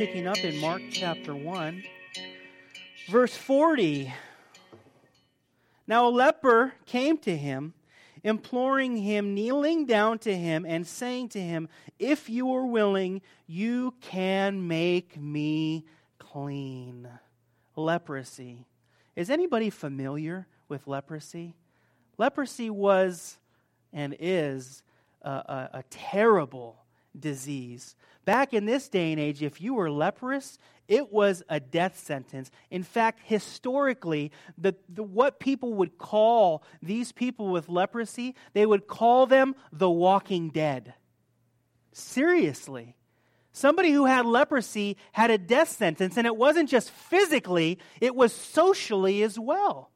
picking up in Mark chapter 1, verse 40. Now a leper came to him, imploring him, kneeling down to him, and saying to him, If you are willing, you can make me clean. Leprosy. Is anybody familiar with leprosy? Leprosy was and is a, a, a terrible disease. Back in this day and age, if you were leprous, it was a death sentence. In fact, historically, the, the, what people would call these people with leprosy, they would call them the walking dead. Seriously. Somebody who had leprosy had a death sentence, and it wasn't just physically, it was socially as well.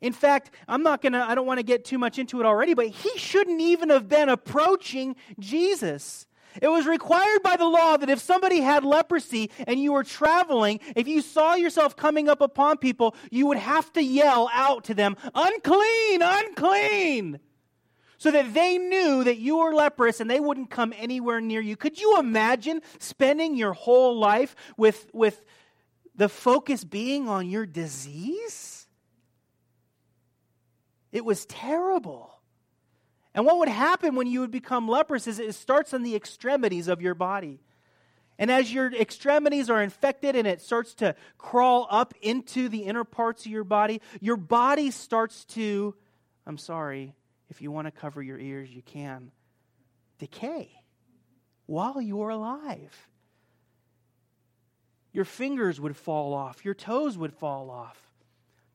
In fact, I'm not going to, I don't want to get too much into it already, but he shouldn't even have been approaching Jesus. It was required by the law that if somebody had leprosy and you were traveling, if you saw yourself coming up upon people, you would have to yell out to them, unclean, unclean, so that they knew that you were leprous and they wouldn't come anywhere near you. Could you imagine spending your whole life with, with the focus being on your disease? It was terrible. And what would happen when you would become leprous is it starts on the extremities of your body. And as your extremities are infected and it starts to crawl up into the inner parts of your body, your body starts to, I'm sorry, if you want to cover your ears, you can, decay while you're alive. Your fingers would fall off, your toes would fall off.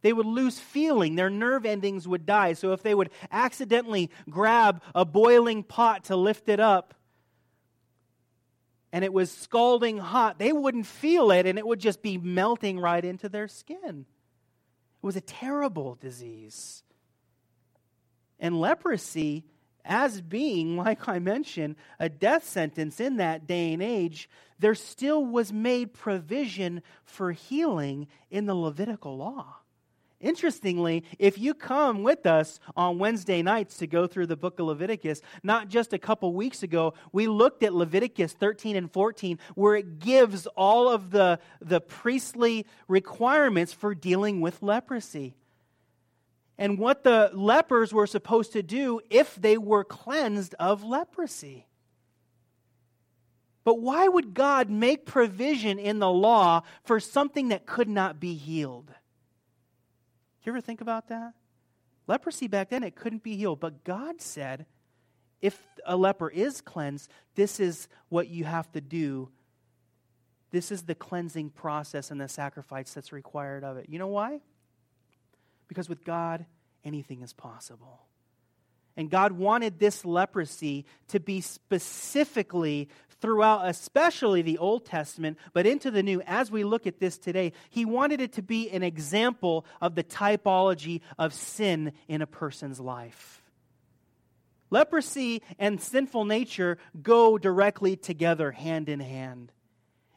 They would lose feeling. Their nerve endings would die. So if they would accidentally grab a boiling pot to lift it up and it was scalding hot, they wouldn't feel it and it would just be melting right into their skin. It was a terrible disease. And leprosy, as being, like I mentioned, a death sentence in that day and age, there still was made provision for healing in the Levitical law. Interestingly, if you come with us on Wednesday nights to go through the book of Leviticus, not just a couple weeks ago, we looked at Leviticus 13 and 14, where it gives all of the, the priestly requirements for dealing with leprosy. And what the lepers were supposed to do if they were cleansed of leprosy. But why would God make provision in the law for something that could not be healed? You ever think about that? Leprosy back then, it couldn't be healed. But God said, if a leper is cleansed, this is what you have to do. This is the cleansing process and the sacrifice that's required of it. You know why? Because with God, anything is possible. And God wanted this leprosy to be specifically throughout, especially the Old Testament, but into the New, as we look at this today, He wanted it to be an example of the typology of sin in a person's life. Leprosy and sinful nature go directly together, hand in hand.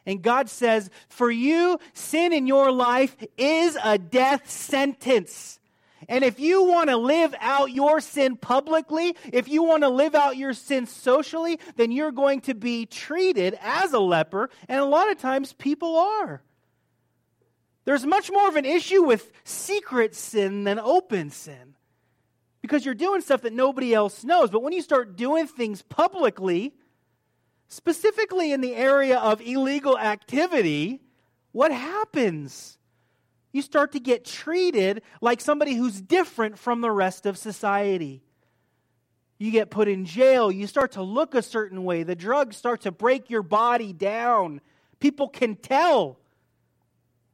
And God says, for you, sin in your life is a death sentence. And if you want to live out your sin publicly, if you want to live out your sin socially, then you're going to be treated as a leper. And a lot of times people are. There's much more of an issue with secret sin than open sin because you're doing stuff that nobody else knows. But when you start doing things publicly, specifically in the area of illegal activity, what happens? You start to get treated like somebody who's different from the rest of society. You get put in jail. You start to look a certain way. The drugs start to break your body down. People can tell.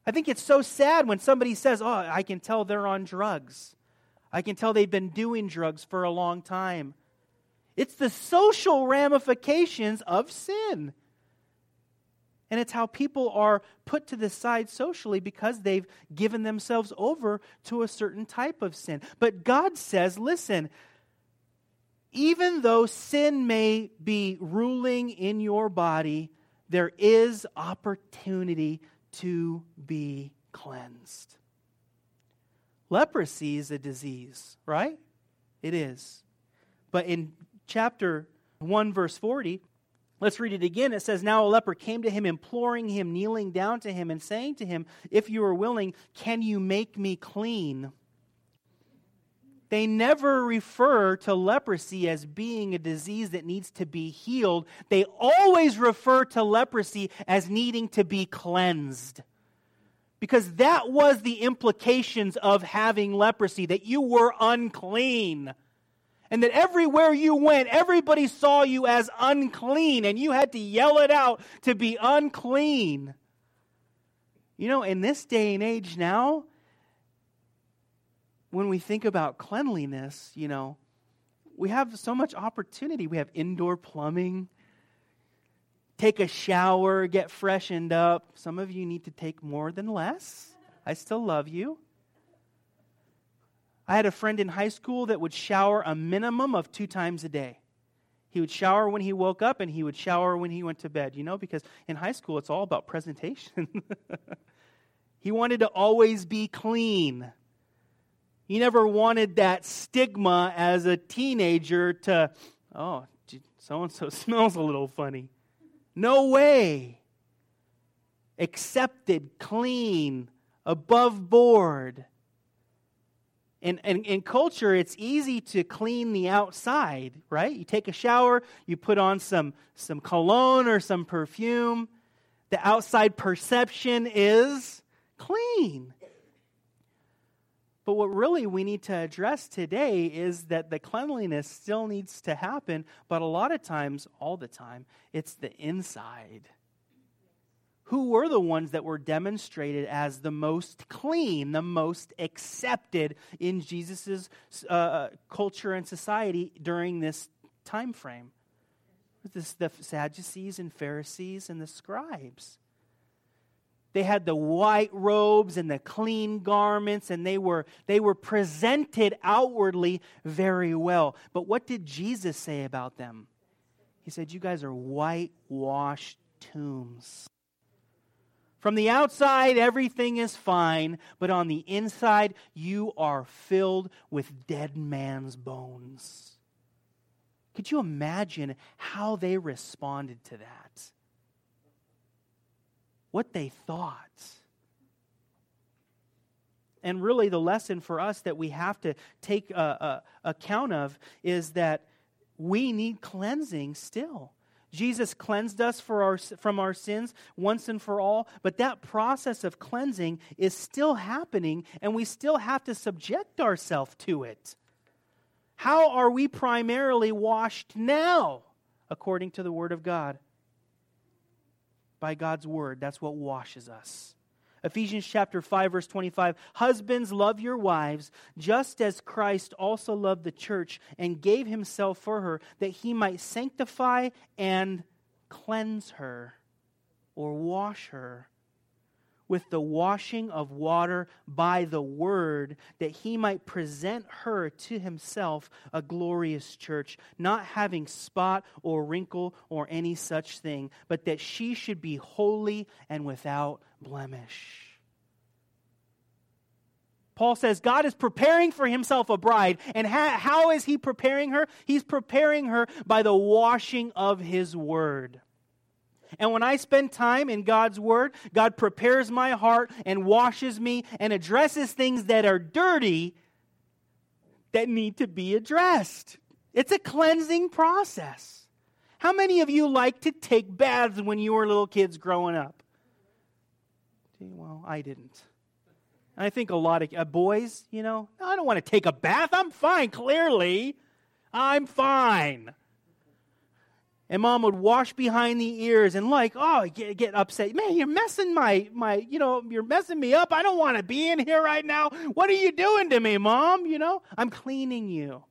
I think it's so sad when somebody says, Oh, I can tell they're on drugs. I can tell they've been doing drugs for a long time. It's the social ramifications of sin. And it's how people are put to the side socially because they've given themselves over to a certain type of sin. But God says, listen, even though sin may be ruling in your body, there is opportunity to be cleansed. Leprosy is a disease, right? It is. But in chapter 1, verse 40, Let's read it again. It says, Now a leper came to him, imploring him, kneeling down to him, and saying to him, If you are willing, can you make me clean? They never refer to leprosy as being a disease that needs to be healed. They always refer to leprosy as needing to be cleansed. Because that was the implications of having leprosy, that you were unclean and that everywhere you went, everybody saw you as unclean, and you had to yell it out to be unclean. You know, in this day and age now, when we think about cleanliness, you know, we have so much opportunity. We have indoor plumbing, take a shower, get freshened up. Some of you need to take more than less. I still love you. I had a friend in high school that would shower a minimum of two times a day. He would shower when he woke up and he would shower when he went to bed, you know, because in high school it's all about presentation. he wanted to always be clean. He never wanted that stigma as a teenager to, oh, so and so smells a little funny. No way. Accepted, clean, above board. In, in, in, culture, it's easy to clean the outside, right? You take a shower, you put on some, some cologne or some perfume. The outside perception is clean. But what really we need to address today is that the cleanliness still needs to happen, but a lot of times, all the time, it's the inside who were the ones that were demonstrated as the most clean, the most accepted in Jesus' uh, uh, culture and society during this time frame? This, the Sadducees and Pharisees and the scribes. They had the white robes and the clean garments, and they were, they were presented outwardly very well. But what did Jesus say about them? He said, You guys are whitewashed tombs. From the outside, everything is fine, but on the inside, you are filled with dead man's bones. Could you imagine how they responded to that? What they thought. And really, the lesson for us that we have to take uh, uh, account of is that we need cleansing still. Jesus cleansed us our, from our sins once and for all, but that process of cleansing is still happening, and we still have to subject ourselves to it. How are we primarily washed now, according to the Word of God? By God's Word. That's what washes us. Ephesians chapter 5 verse 25 Husbands love your wives just as Christ also loved the church and gave himself for her that he might sanctify and cleanse her or wash her with the washing of water by the word, that he might present her to himself a glorious church, not having spot or wrinkle or any such thing, but that she should be holy and without blemish. Paul says God is preparing for himself a bride. And ha- how is he preparing her? He's preparing her by the washing of his word. And when I spend time in God's Word, God prepares my heart and washes me and addresses things that are dirty that need to be addressed. It's a cleansing process. How many of you like to take baths when you were little kids growing up? Well, I didn't. And I think a lot of uh, boys, you know, I don't want to take a bath. I'm fine, clearly. I'm fine. And mom would wash behind the ears and like, oh, get, get upset. Man, you're messing my, my, you know, you're messing me up. I don't want to be in here right now. What are you doing to me, mom? You know, I'm cleaning you.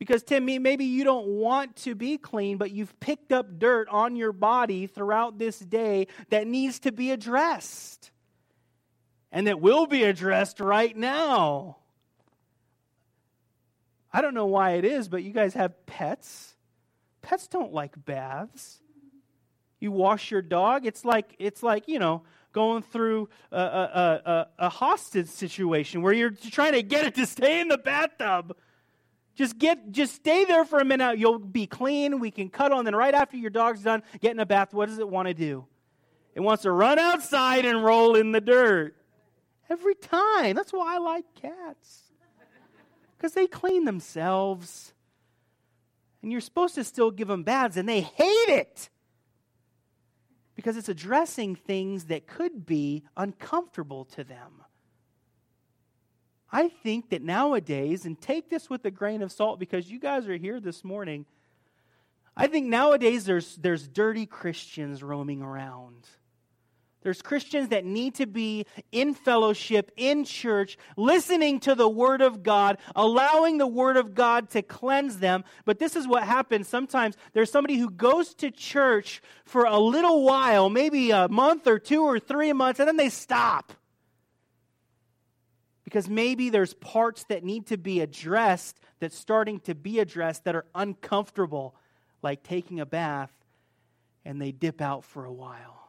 Because, Tim, maybe you don't want to be clean, but you've picked up dirt on your body throughout this day that needs to be addressed and that will be addressed right now. I don't know why it is, but you guys have pets Pets don't like baths. You wash your dog, it's like it's like, you know, going through a, a, a, a hostage situation where you're trying to get it to stay in the bathtub. Just get just stay there for a minute. You'll be clean. We can cut on. Then right after your dog's done, getting a bath. What does it want to do? It wants to run outside and roll in the dirt. Every time. That's why I like cats. Because they clean themselves. And you're supposed to still give them baths, and they hate it. Because it's addressing things that could be uncomfortable to them. I think that nowadays, and take this with a grain of salt because you guys are here this morning, I think nowadays there's, there's dirty Christians roaming around. There's Christians that need to be in fellowship, in church, listening to the Word of God, allowing the Word of God to cleanse them. But this is what happens sometimes. There's somebody who goes to church for a little while, maybe a month or two or three months, and then they stop because maybe there's parts that need to be addressed that's starting to be addressed that are uncomfortable, like taking a bath, and they dip out for a while.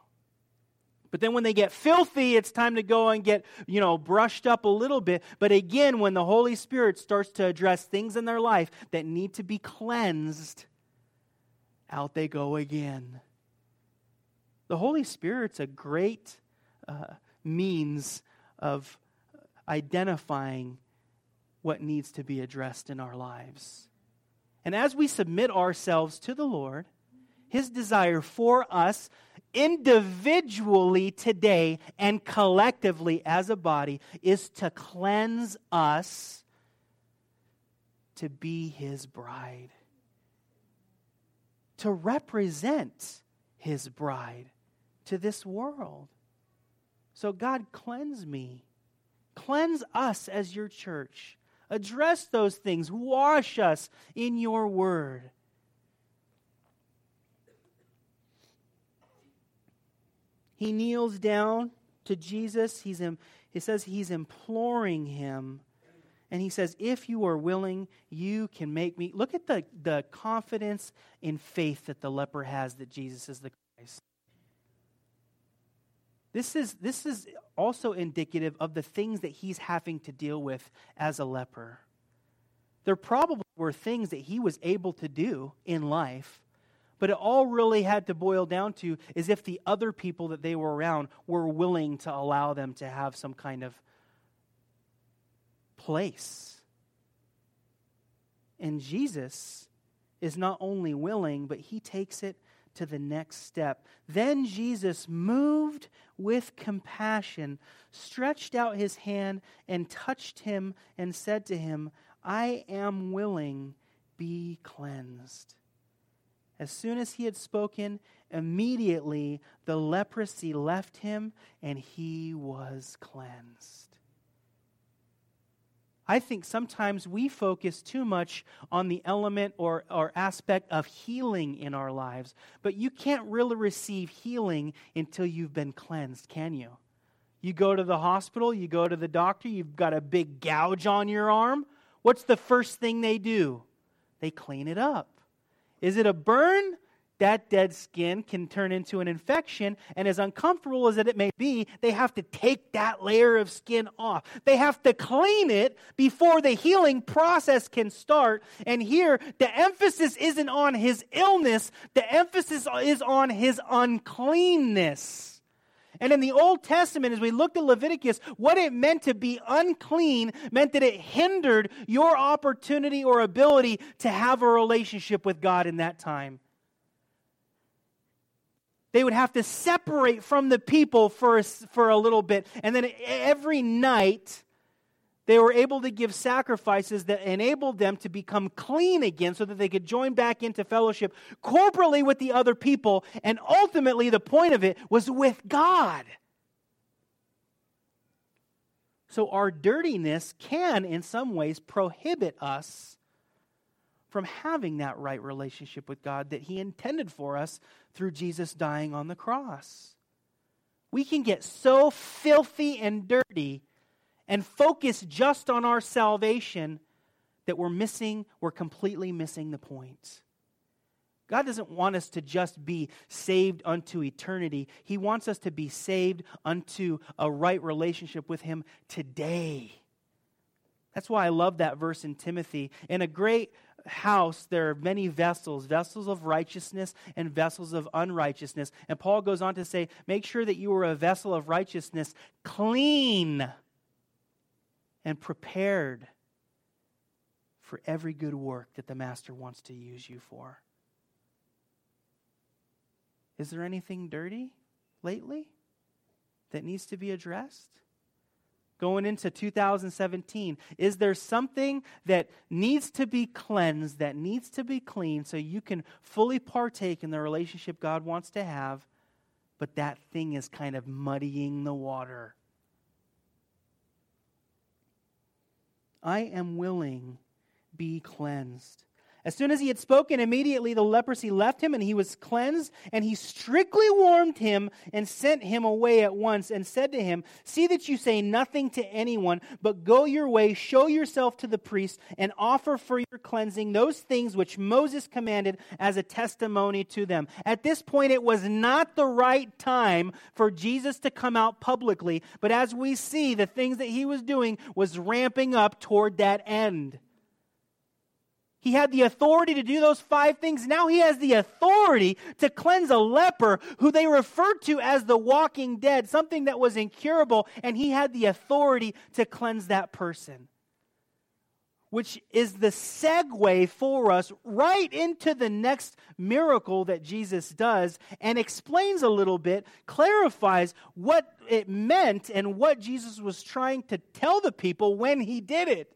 But then when they get filthy, it's time to go and get, you know, brushed up a little bit. But again, when the Holy Spirit starts to address things in their life that need to be cleansed, out they go again. The Holy Spirit's a great uh, means of identifying what needs to be addressed in our lives. And as we submit ourselves to the Lord, His desire for us individually today and collectively as a body is to cleanse us to be His bride, to represent His bride to this world. So, God, cleanse me Cleanse us as your church. Address those things. Wash us in your word. He kneels down to Jesus. He's, he says he's imploring him. And he says, If you are willing, you can make me. Look at the, the confidence in faith that the leper has that Jesus is the Christ. This is, this is also indicative of the things that he's having to deal with as a leper. There probably were things that he was able to do in life, but it all really had to boil down to is if the other people that they were around were willing to allow them to have some kind of place. And Jesus is not only willing, but he takes it to the next step. Then Jesus, moved with compassion, stretched out his hand and touched him and said to him, I am willing, be cleansed. As soon as he had spoken, immediately the leprosy left him and he was cleansed. I think sometimes we focus too much on the element or, or aspect of healing in our lives, but you can't really receive healing until you've been cleansed, can you? You go to the hospital, you go to the doctor, you've got a big gouge on your arm. What's the first thing they do? They clean it up. Is it a burn? that dead skin can turn into an infection. And as uncomfortable as it may be, they have to take that layer of skin off. They have to clean it before the healing process can start. And here, the emphasis isn't on his illness, the emphasis is on his uncleanness. And in the Old Testament, as we looked at Leviticus, what it meant to be unclean meant that it hindered your opportunity or ability to have a relationship with God in that time. They would have to separate from the people for a, for a little bit. And then every night, they were able to give sacrifices that enabled them to become clean again so that they could join back into fellowship corporately with the other people. And ultimately, the point of it was with God. So, our dirtiness can, in some ways, prohibit us from having that right relationship with God that He intended for us through Jesus dying on the cross. We can get so filthy and dirty and focus just on our salvation that we're missing, we're completely missing the point. God doesn't want us to just be saved unto eternity. He wants us to be saved unto a right relationship with Him today. That's why I love that verse in Timothy. In a great house, there are many vessels vessels of righteousness and vessels of unrighteousness. And Paul goes on to say, make sure that you are a vessel of righteousness, clean and prepared for every good work that the Master wants to use you for. Is there anything dirty lately that needs to be addressed? Going into 2017, is there something that needs to be cleansed, that needs to be clean, so you can fully partake in the relationship God wants to have, but that thing is kind of muddying the water? I am willing, be cleansed. As soon as he had spoken, immediately the leprosy left him, and he was cleansed. And he strictly warned him and sent him away at once, and said to him, See that you say nothing to anyone, but go your way, show yourself to the priest, and offer for your cleansing those things which Moses commanded as a testimony to them. At this point, it was not the right time for Jesus to come out publicly, but as we see, the things that he was doing was ramping up toward that end. He had the authority to do those five things. Now he has the authority to cleanse a leper who they referred to as the walking dead, something that was incurable, and he had the authority to cleanse that person. Which is the segue for us right into the next miracle that Jesus does and explains a little bit, clarifies what it meant and what Jesus was trying to tell the people when he did it.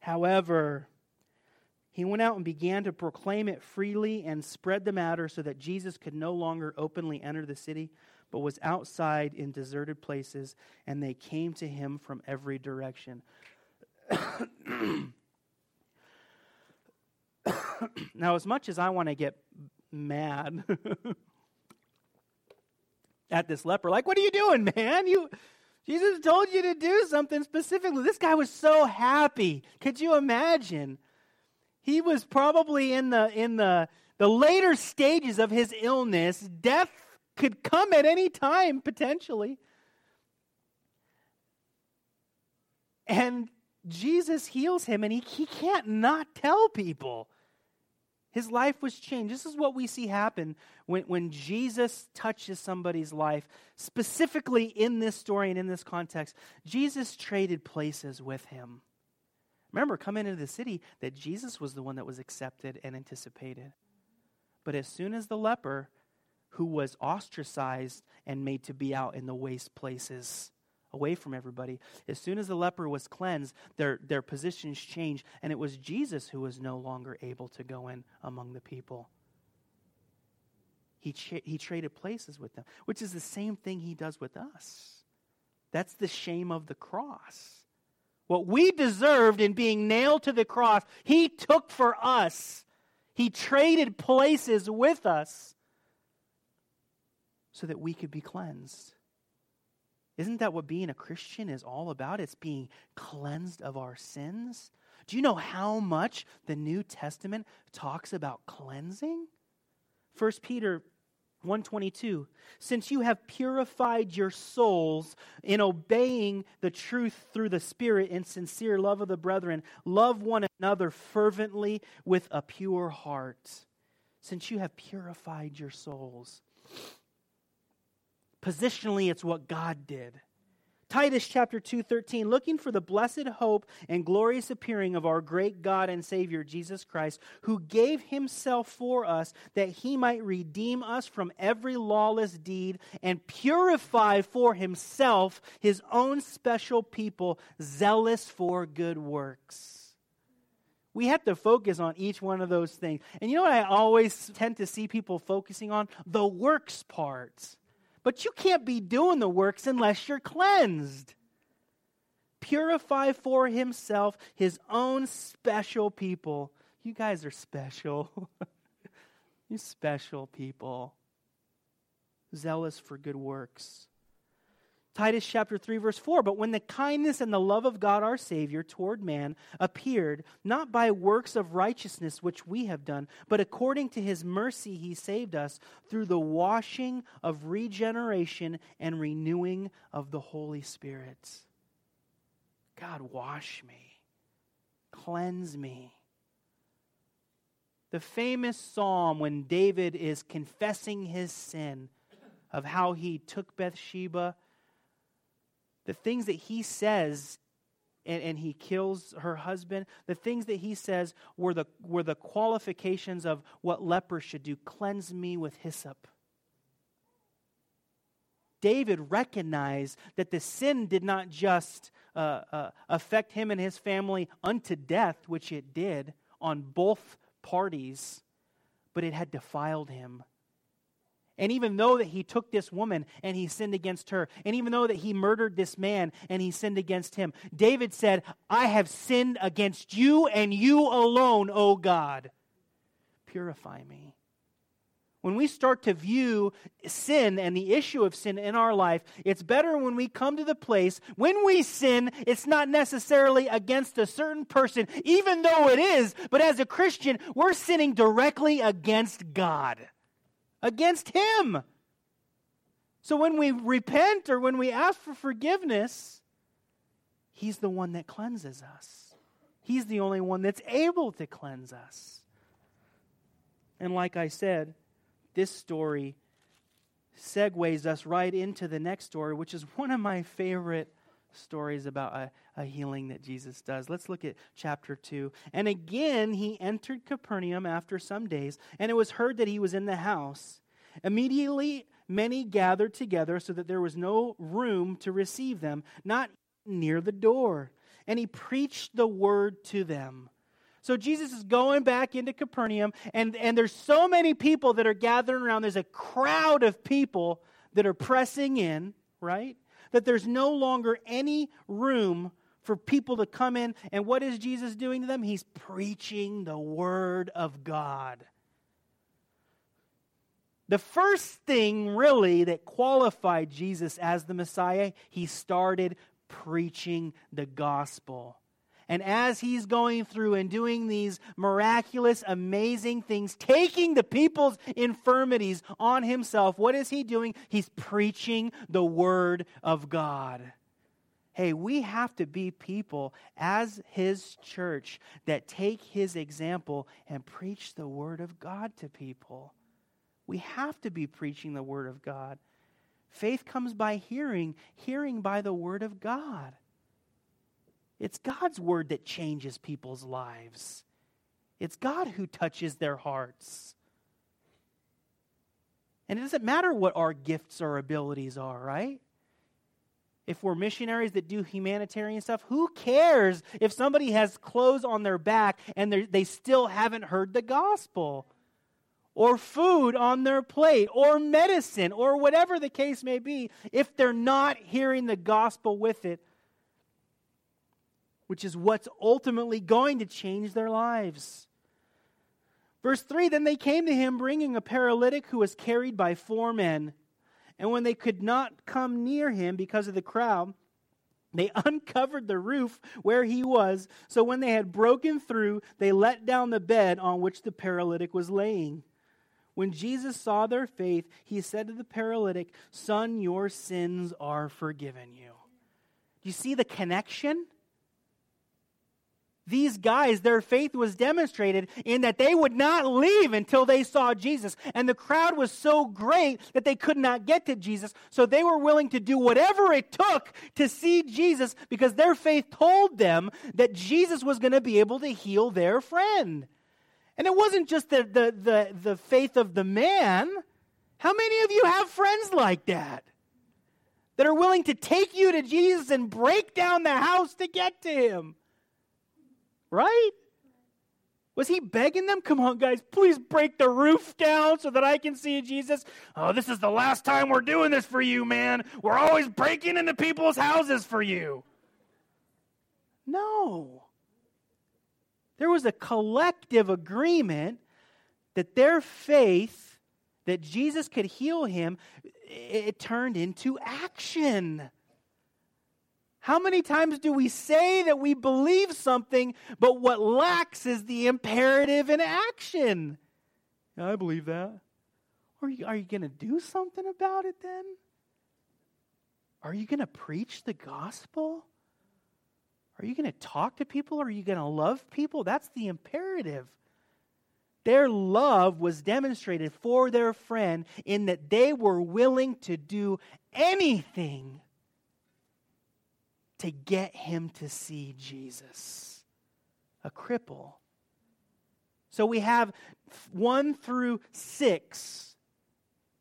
However, he went out and began to proclaim it freely and spread the matter so that Jesus could no longer openly enter the city, but was outside in deserted places, and they came to him from every direction. now, as much as I want to get mad at this leper, like, what are you doing, man? You Jesus told you to do something specifically. This guy was so happy. Could you imagine? He was probably in the in the the later stages of his illness. Death could come at any time potentially. And Jesus heals him and he, he can't not tell people. His life was changed. This is what we see happen when, when Jesus touches somebody's life, specifically in this story and in this context. Jesus traded places with him. Remember, coming into the city, that Jesus was the one that was accepted and anticipated. But as soon as the leper, who was ostracized and made to be out in the waste places, away from everybody. As soon as the leper was cleansed, their, their positions changed, and it was Jesus who was no longer able to go in among the people. He, cha- he traded places with them, which is the same thing he does with us. That's the shame of the cross. What we deserved in being nailed to the cross, he took for us. He traded places with us so that we could be cleansed. Isn't that what being a Christian is all about? It's being cleansed of our sins. Do you know how much the New Testament talks about cleansing? 1 Peter 122 Since you have purified your souls in obeying the truth through the Spirit in sincere love of the brethren, love one another fervently with a pure heart. Since you have purified your souls. Positionally, it's what God did. Titus chapter 2:13 looking for the blessed hope and glorious appearing of our great God and Savior Jesus Christ who gave himself for us that he might redeem us from every lawless deed and purify for himself his own special people zealous for good works. We have to focus on each one of those things. And you know what I always tend to see people focusing on? The works part. But you can't be doing the works unless you're cleansed. Purify for himself his own special people. You guys are special. you special people. Zealous for good works. Titus chapter 3 verse 4 but when the kindness and the love of God our savior toward man appeared not by works of righteousness which we have done but according to his mercy he saved us through the washing of regeneration and renewing of the holy spirit God, wash me, cleanse me. The famous psalm when David is confessing his sin of how he took Bathsheba, the things that he says and, and, he kills her husband. The things that he says were the, were the qualifications of what lepers should do cleanse me with hyssop. David recognized that the sin did not just uh, uh, affect him and his family unto death, which it did on both parties, but it had defiled him. And even though that he took this woman and he sinned against her, and even though that he murdered this man and he sinned against him, David said, I have sinned against you and you alone, O God. Purify me. When we start to view sin and the issue of sin in our life, it's better when we come to the place when we sin, it's not necessarily against a certain person, even though it is, but as a Christian, we're sinning directly against God, against Him. So when we repent or when we ask for forgiveness, He's the one that cleanses us. He's the only one that's able to cleanse us. And like I said, this story segues us right into the next story, which is one of my favorite stories about a, a, healing that Jesus does. Let's look at chapter 2. And again, he entered Capernaum after some days, and it was heard that he was in the house. Immediately, many gathered together so that there was no room to receive them, not near the door. And he preached the word to them. So Jesus is going back into Capernaum, and, and there's so many people that are gathering around. There's a crowd of people that are pressing in, right? That there's no longer any room for people to come in. And what is Jesus doing to them? He's preaching the word of God. The first thing, really, that qualified Jesus as the Messiah, he started preaching the gospel. And as he's going through and doing these miraculous, amazing things, taking the people's infirmities on himself, what is he doing? He's preaching the word of God. Hey, we have to be people as his church that take his example and preach the word of God to people. We have to be preaching the word of God. Faith comes by hearing, hearing by the word of God. It's God's word that changes people's lives. It's God who touches their hearts. And it doesn't matter what our gifts or abilities are, right? If we're missionaries that do humanitarian stuff, who cares if somebody has clothes on their back and they still haven't heard the gospel? Or food on their plate, or medicine, or whatever the case may be, if they're not hearing the gospel with it, which is what's ultimately going to change their lives. Verse 3 Then they came to him bringing a paralytic who was carried by four men. And when they could not come near him because of the crowd, they uncovered the roof where he was. So when they had broken through, they let down the bed on which the paralytic was laying. When Jesus saw their faith, he said to the paralytic, Son, your sins are forgiven you. Do you see the connection? These guys, their faith was demonstrated in that they would not leave until they saw Jesus. And the crowd was so great that they could not get to Jesus. So they were willing to do whatever it took to see Jesus because their faith told them that Jesus was going to be able to heal their friend. And it wasn't just the, the, the, the faith of the man. How many of you have friends like that? That are willing to take you to Jesus and break down the house to get to him? Right? Was he begging them? Come on, guys, please break the roof down so that I can see Jesus. Oh, this is the last time we're doing this for you, man. We're always breaking into people's houses for you. No. There was a collective agreement that their faith that Jesus could heal him, it turned into action. How many times do we say that we believe something, but what lacks is the imperative in action? I believe that. Are you, are you going to do something about it then? Are you going to preach the gospel? Are you going to talk to people? Are you going to love people? That's the imperative. Their love was demonstrated for their friend in that they were willing to do anything to get him to see Jesus, a cripple. So we have 1 through 6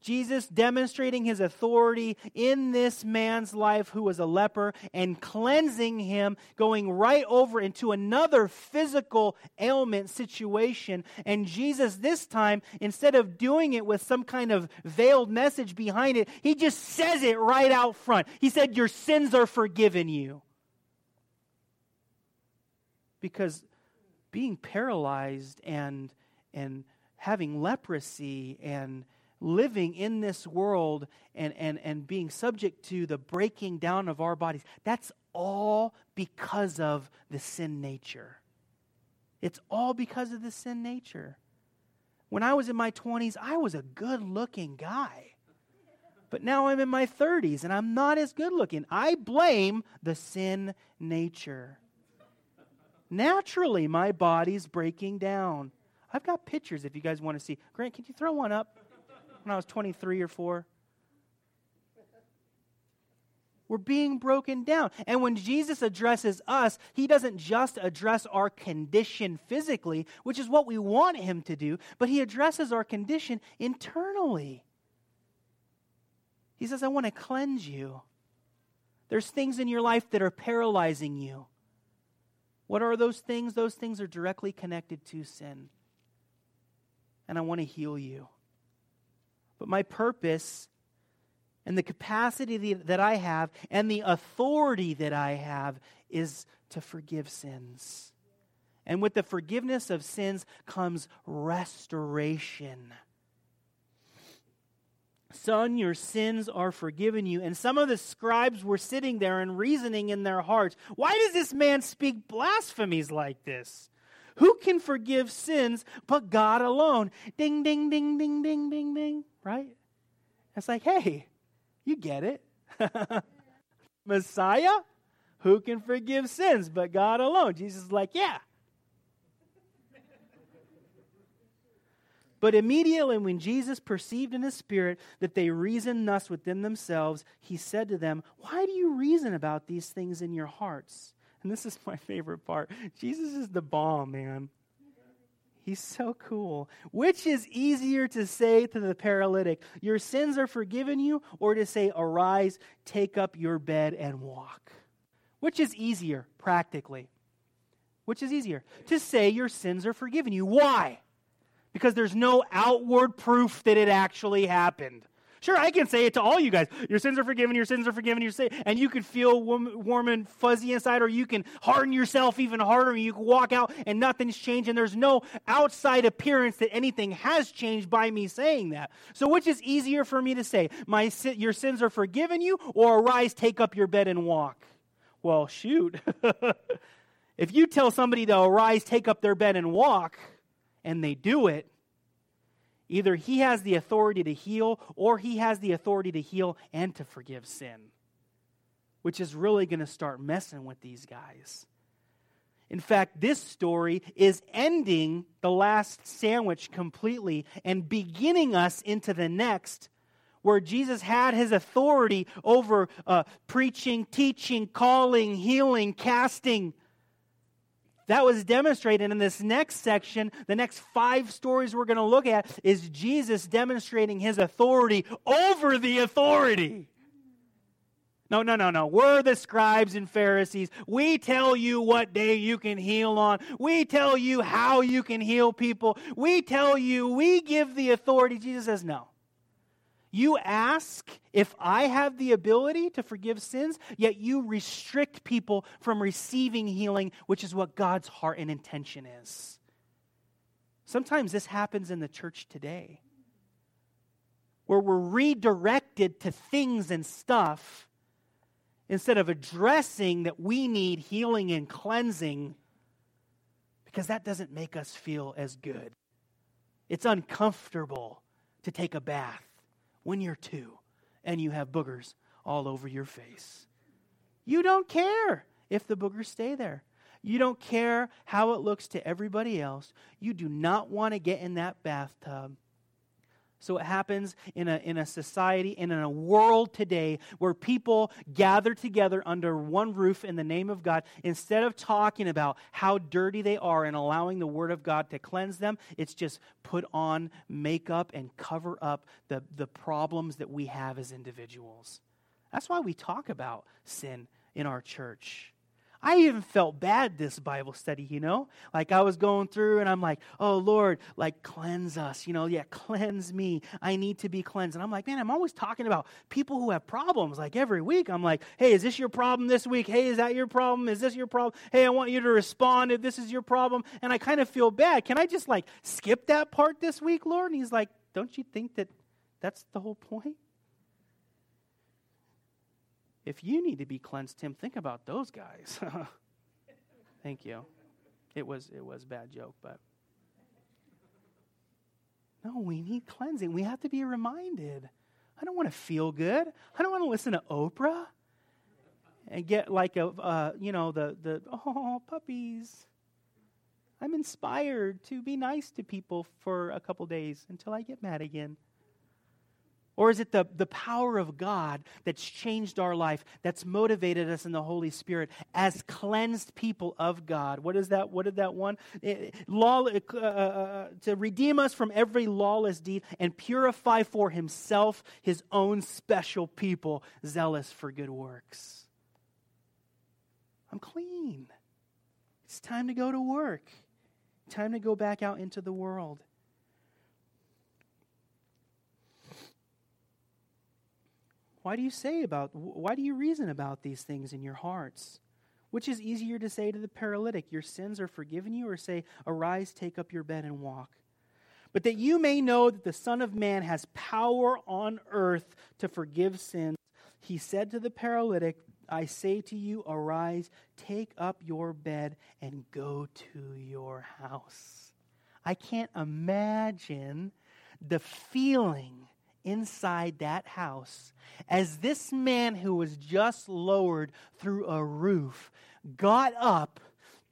Jesus demonstrating his authority in this man's life who was a leper and cleansing him, going right over into another physical ailment situation. And Jesus, this time, instead of doing it with some kind of veiled message behind it, he just says it right out front. He said, Your sins are forgiven you. Because being paralyzed and, and having leprosy and living in this world and, and, and being subject to the breaking down of our bodies, that's all because of the sin nature. It's all because of the sin nature. When I was in my 20s, I was a good looking guy. But now I'm in my 30s and I'm not as good looking. I blame the sin nature. Naturally, my body's breaking down. I've got pictures if you guys want to see. Grant, can you throw one up? When I was 23 or 4. We're being broken down. And when Jesus addresses us, he doesn't just address our condition physically, which is what we want him to do, but he addresses our condition internally. He says, I want to cleanse you. There's things in your life that are paralyzing you. What are those things? Those things are directly connected to sin. And I want to heal you. But my purpose and the capacity that I have and the authority that I have is to forgive sins. And with the forgiveness of sins comes restoration. Son, your sins are forgiven you. And some of the scribes were sitting there and reasoning in their hearts, why does this man speak blasphemies like this? Who can forgive sins but God alone? Ding, ding, ding, ding, ding, ding, ding right? It's like, hey, you get it. Messiah, who can forgive sins but God alone? Jesus is like, yeah. But immediately when Jesus perceived in his spirit that they reasoned thus within themselves, he said to them, Why do you reason about these things in your hearts? And this is my favorite part. Jesus is the bomb, man. He's so cool. Which is easier to say to the paralytic, Your sins are forgiven you, or to say, Arise, take up your bed, and walk? Which is easier, practically? Which is easier? To say your sins are forgiven you. Why? Because there's no outward proof that it actually happened. Sure, I can say it to all you guys. Your sins are forgiven, your sins are forgiven, your sin, and you can feel warm, and fuzzy inside, or you can harden yourself even harder, and you can walk out and nothing's changed, and there's no outside appearance that anything has changed by me saying that. So, which is easier for me to say? My your sins are forgiven you, or arise, take up your bed and walk? Well, shoot. if you tell somebody to arise, take up their bed and walk, and they do it, Either he has the authority to heal or he has the authority to heal and to forgive sin, which is really going to start messing with these guys. In fact, this story is ending the last sandwich completely and beginning us into the next, where Jesus had his authority over uh, preaching, teaching, calling, healing, casting, that was demonstrated in this next section. The next five stories we're going to look at is Jesus demonstrating his authority over the authority. No, no, no, no. We're the scribes and Pharisees. We tell you what day you can heal on. We tell you how you can heal people. We tell you, we give the authority. Jesus says, no. You ask if I have the ability to forgive sins, yet you restrict people from receiving healing, which is what God's heart and intention is. Sometimes this happens in the church today, where we're redirected to things and stuff instead of addressing that we need healing and cleansing because that doesn't make us feel as good. It's uncomfortable to take a bath when you're two and you have boogers all over your face. You don't care. if the boogers stay there. You don't care how it looks to everybody else. You do not want to get in that bathtub. So it happens in a, in a society and in a world today where people gather together under one roof in the name of God. Instead of talking about how dirty they are and allowing the Word of God to cleanse them, it's just put on makeup and cover up the, the problems that we have as individuals. That's why we talk about sin in our church. I even felt bad this Bible study, you know? Like I was going through and I'm like, oh Lord, like cleanse us, you know? Yeah, cleanse me. I need to be cleansed. And I'm like, man, I'm always talking about people who have problems. Like every week, I'm like, hey, is this your problem this week? Hey, is that your problem? Is this your problem? Hey, I want you to respond if this is your problem. And I kind of feel bad. Can I just like skip that part this week, Lord? And he's like, don't you think that that's the whole point? If you need to be cleansed, Tim, think about those guys. Thank you. It was it was bad joke, but no, we need cleansing. We have to be reminded. I don't want to feel good. I don't want to listen to Oprah and get like a uh, you know the the oh puppies. I'm inspired to be nice to people for a couple days until I get mad again. Or is it the, the power of God that's changed our life, that's motivated us in the Holy Spirit as cleansed people of God? What is that? What did that one? It, law, uh, uh, uh, to redeem us from every lawless deed and purify for himself his own special people, zealous for good works. I'm clean. It's time to go to work. Time to go back out into the world. Why do you say about, why do you reason about these things in your hearts? Which is easier to say to the paralytic, Your sins are forgiven you, or say, Arise, take up your bed, and walk? But that you may know that the Son of Man has power on earth to forgive sins, he said to the paralytic, I say to you, Arise, take up your bed, and go to your house. I can't imagine the feeling inside that house as this man who was just lowered through a roof got up,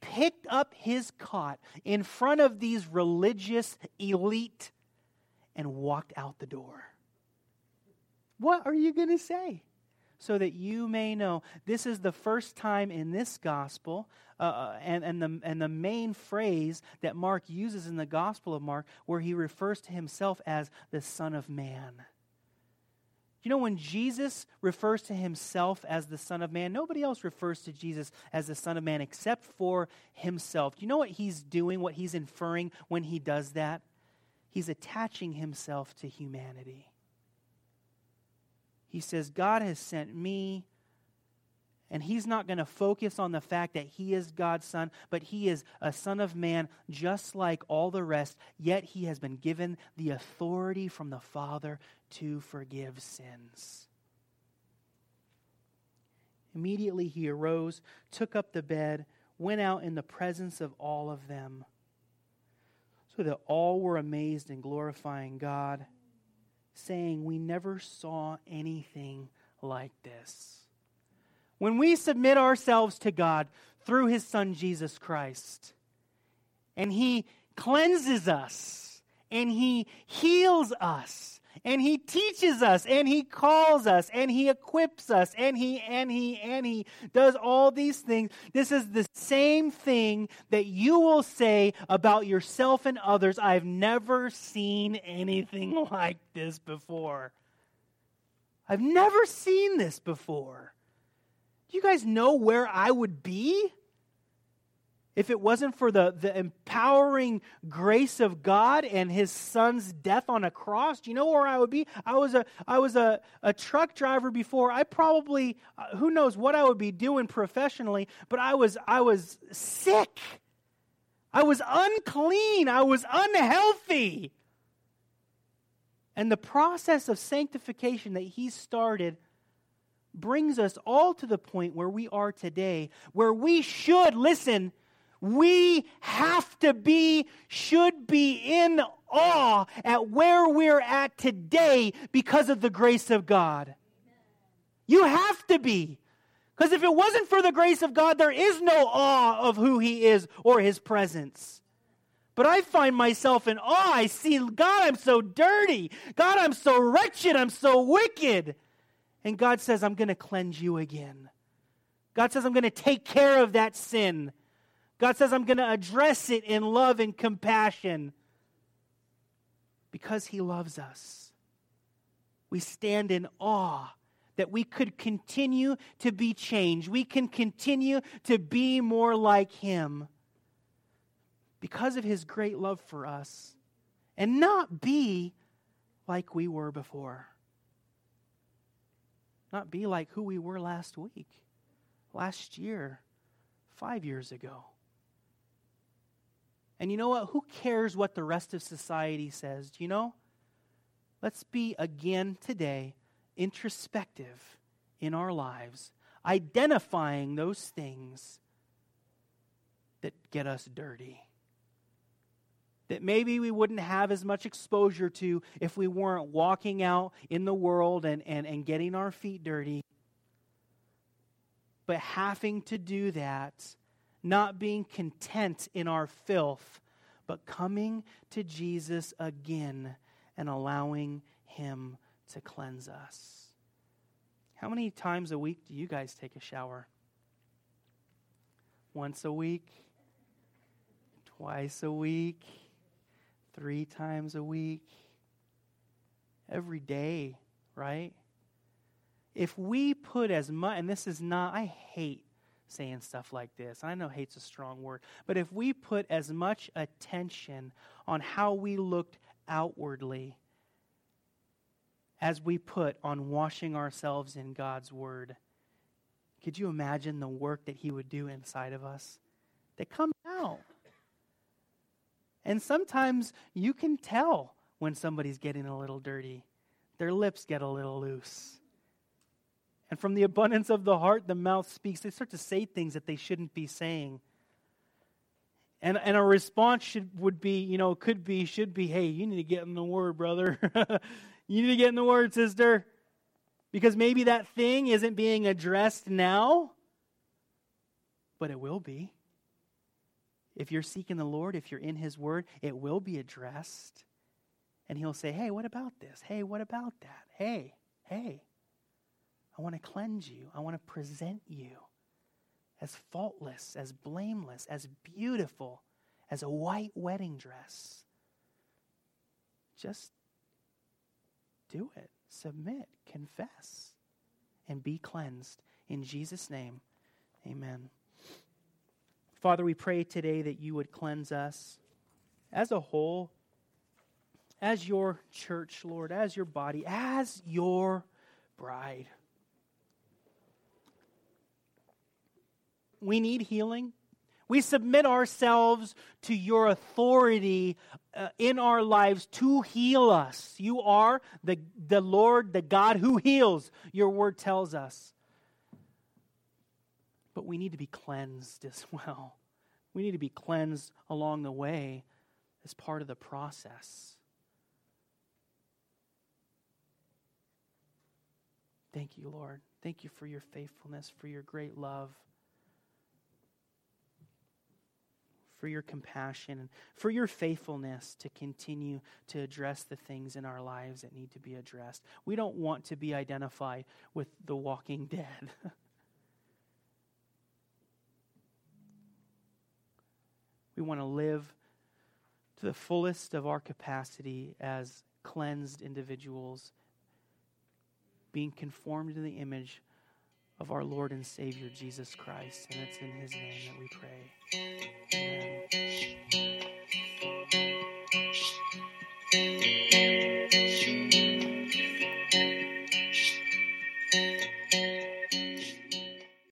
picked up his cot in front of these religious elite, and walked out the door. What are you going to say? So that you may know. This is the first time in this gospel uh, uh, and, and, the, and the main phrase that Mark uses in the Gospel of Mark, where he refers to himself as the Son of Man. You know, when Jesus refers to himself as the Son of Man, nobody else refers to Jesus as the Son of Man except for himself. Do you know what he's doing, what he's inferring when he does that? He's attaching himself to humanity. He says, God has sent me and he's not going to focus on the fact that he is God's son, but he is a son of man just like all the rest, yet he has been given the authority from the Father to forgive sins. Immediately he arose, took up the bed, went out in the presence of all of them, so that all were amazed and glorifying God, saying, We never saw anything like this. When we submit ourselves to God through his son Jesus Christ, and he cleanses us, and he heals us, and he teaches us, and he calls us, and he equips us, and he, and he, and he does all these things. This is the same thing that you will say about yourself and others. I've never seen anything like this before. I've never seen this before. Do you guys know where I would be if it wasn't for the, the empowering grace of God and his son's death on a cross? Do you know where I would be? I was a, I was a, a truck driver before. I probably, uh, who knows what I would be doing professionally, but I was, I was sick. I was unclean. I was unhealthy. And the process of sanctification that he started brings us all to the point where we are today, where we should, listen, we have to be, should be in awe at where we're at today because of the grace of God. You have to be. Because if it wasn't for the grace of God, there is no awe of who He is or His presence. But I find myself in awe. I see, God, I'm so dirty. God, I'm so wretched. I'm so wicked. And God says, I'm going to cleanse you again. God says, I'm going to take care of that sin. God says, I'm going to address it in love and compassion because He loves us. We stand in awe that we could continue to be changed. We can continue to be more like Him because of His great love for us and not be like we were before. Not be like who we were last week, last year, five years ago. And you know what? Who cares what the rest of society says? Do you know? Let's be again today introspective in our lives, identifying those things that get us dirty. That maybe we wouldn't have as much exposure to if we weren't walking out in the world and, and, and getting our feet dirty. But having to do that not being content in our filth, but coming to Jesus again and allowing Him to cleanse us. How many times a week do you guys take a shower? Once a week? Twice a week? Three times a week? Every day, right? If we put as much, and this is not, I hate saying stuff like this. I know hate's a strong word, but if we put as much attention on how we looked outwardly as we put on washing ourselves in God's word, could you imagine the work that He would do inside of us? That comes out. And sometimes you can tell when somebody's getting a little dirty. Their lips get a little loose. And from the abundance of the heart, the mouth speaks. They start to say things that they shouldn't be saying. And, and a response should, would be, you know, could be, should be, hey, you need to get in the word, brother. you need to get in the word, sister. Because maybe that thing isn't being addressed now, but it will be. If you're seeking the Lord, if you're in His Word, it will be addressed. And He'll say, hey, what about this? Hey, what about that? Hey, hey. I want to cleanse you. I want to present you as faultless, as blameless, as beautiful as a white wedding dress. Just do it. Submit, confess, and be cleansed. In Jesus' name, amen. Father, we pray today that you would cleanse us as a whole, as your church, Lord, as your body, as your bride. We need healing. We submit ourselves to your authority uh, in our lives to heal us. You are the, the Lord, the God who heals, your word tells us. But we need to be cleansed as well. We need to be cleansed along the way as part of the process. Thank you, Lord. Thank you for your faithfulness, for your great love. For your compassion, and for your faithfulness to continue to address the things in our lives that need to be addressed. We don't want to be identified with the walking dead. we want to live to the fullest of our capacity as cleansed individuals, being conformed to the image of our Lord and Savior Jesus Christ. And it's in His name that we pray. Amen.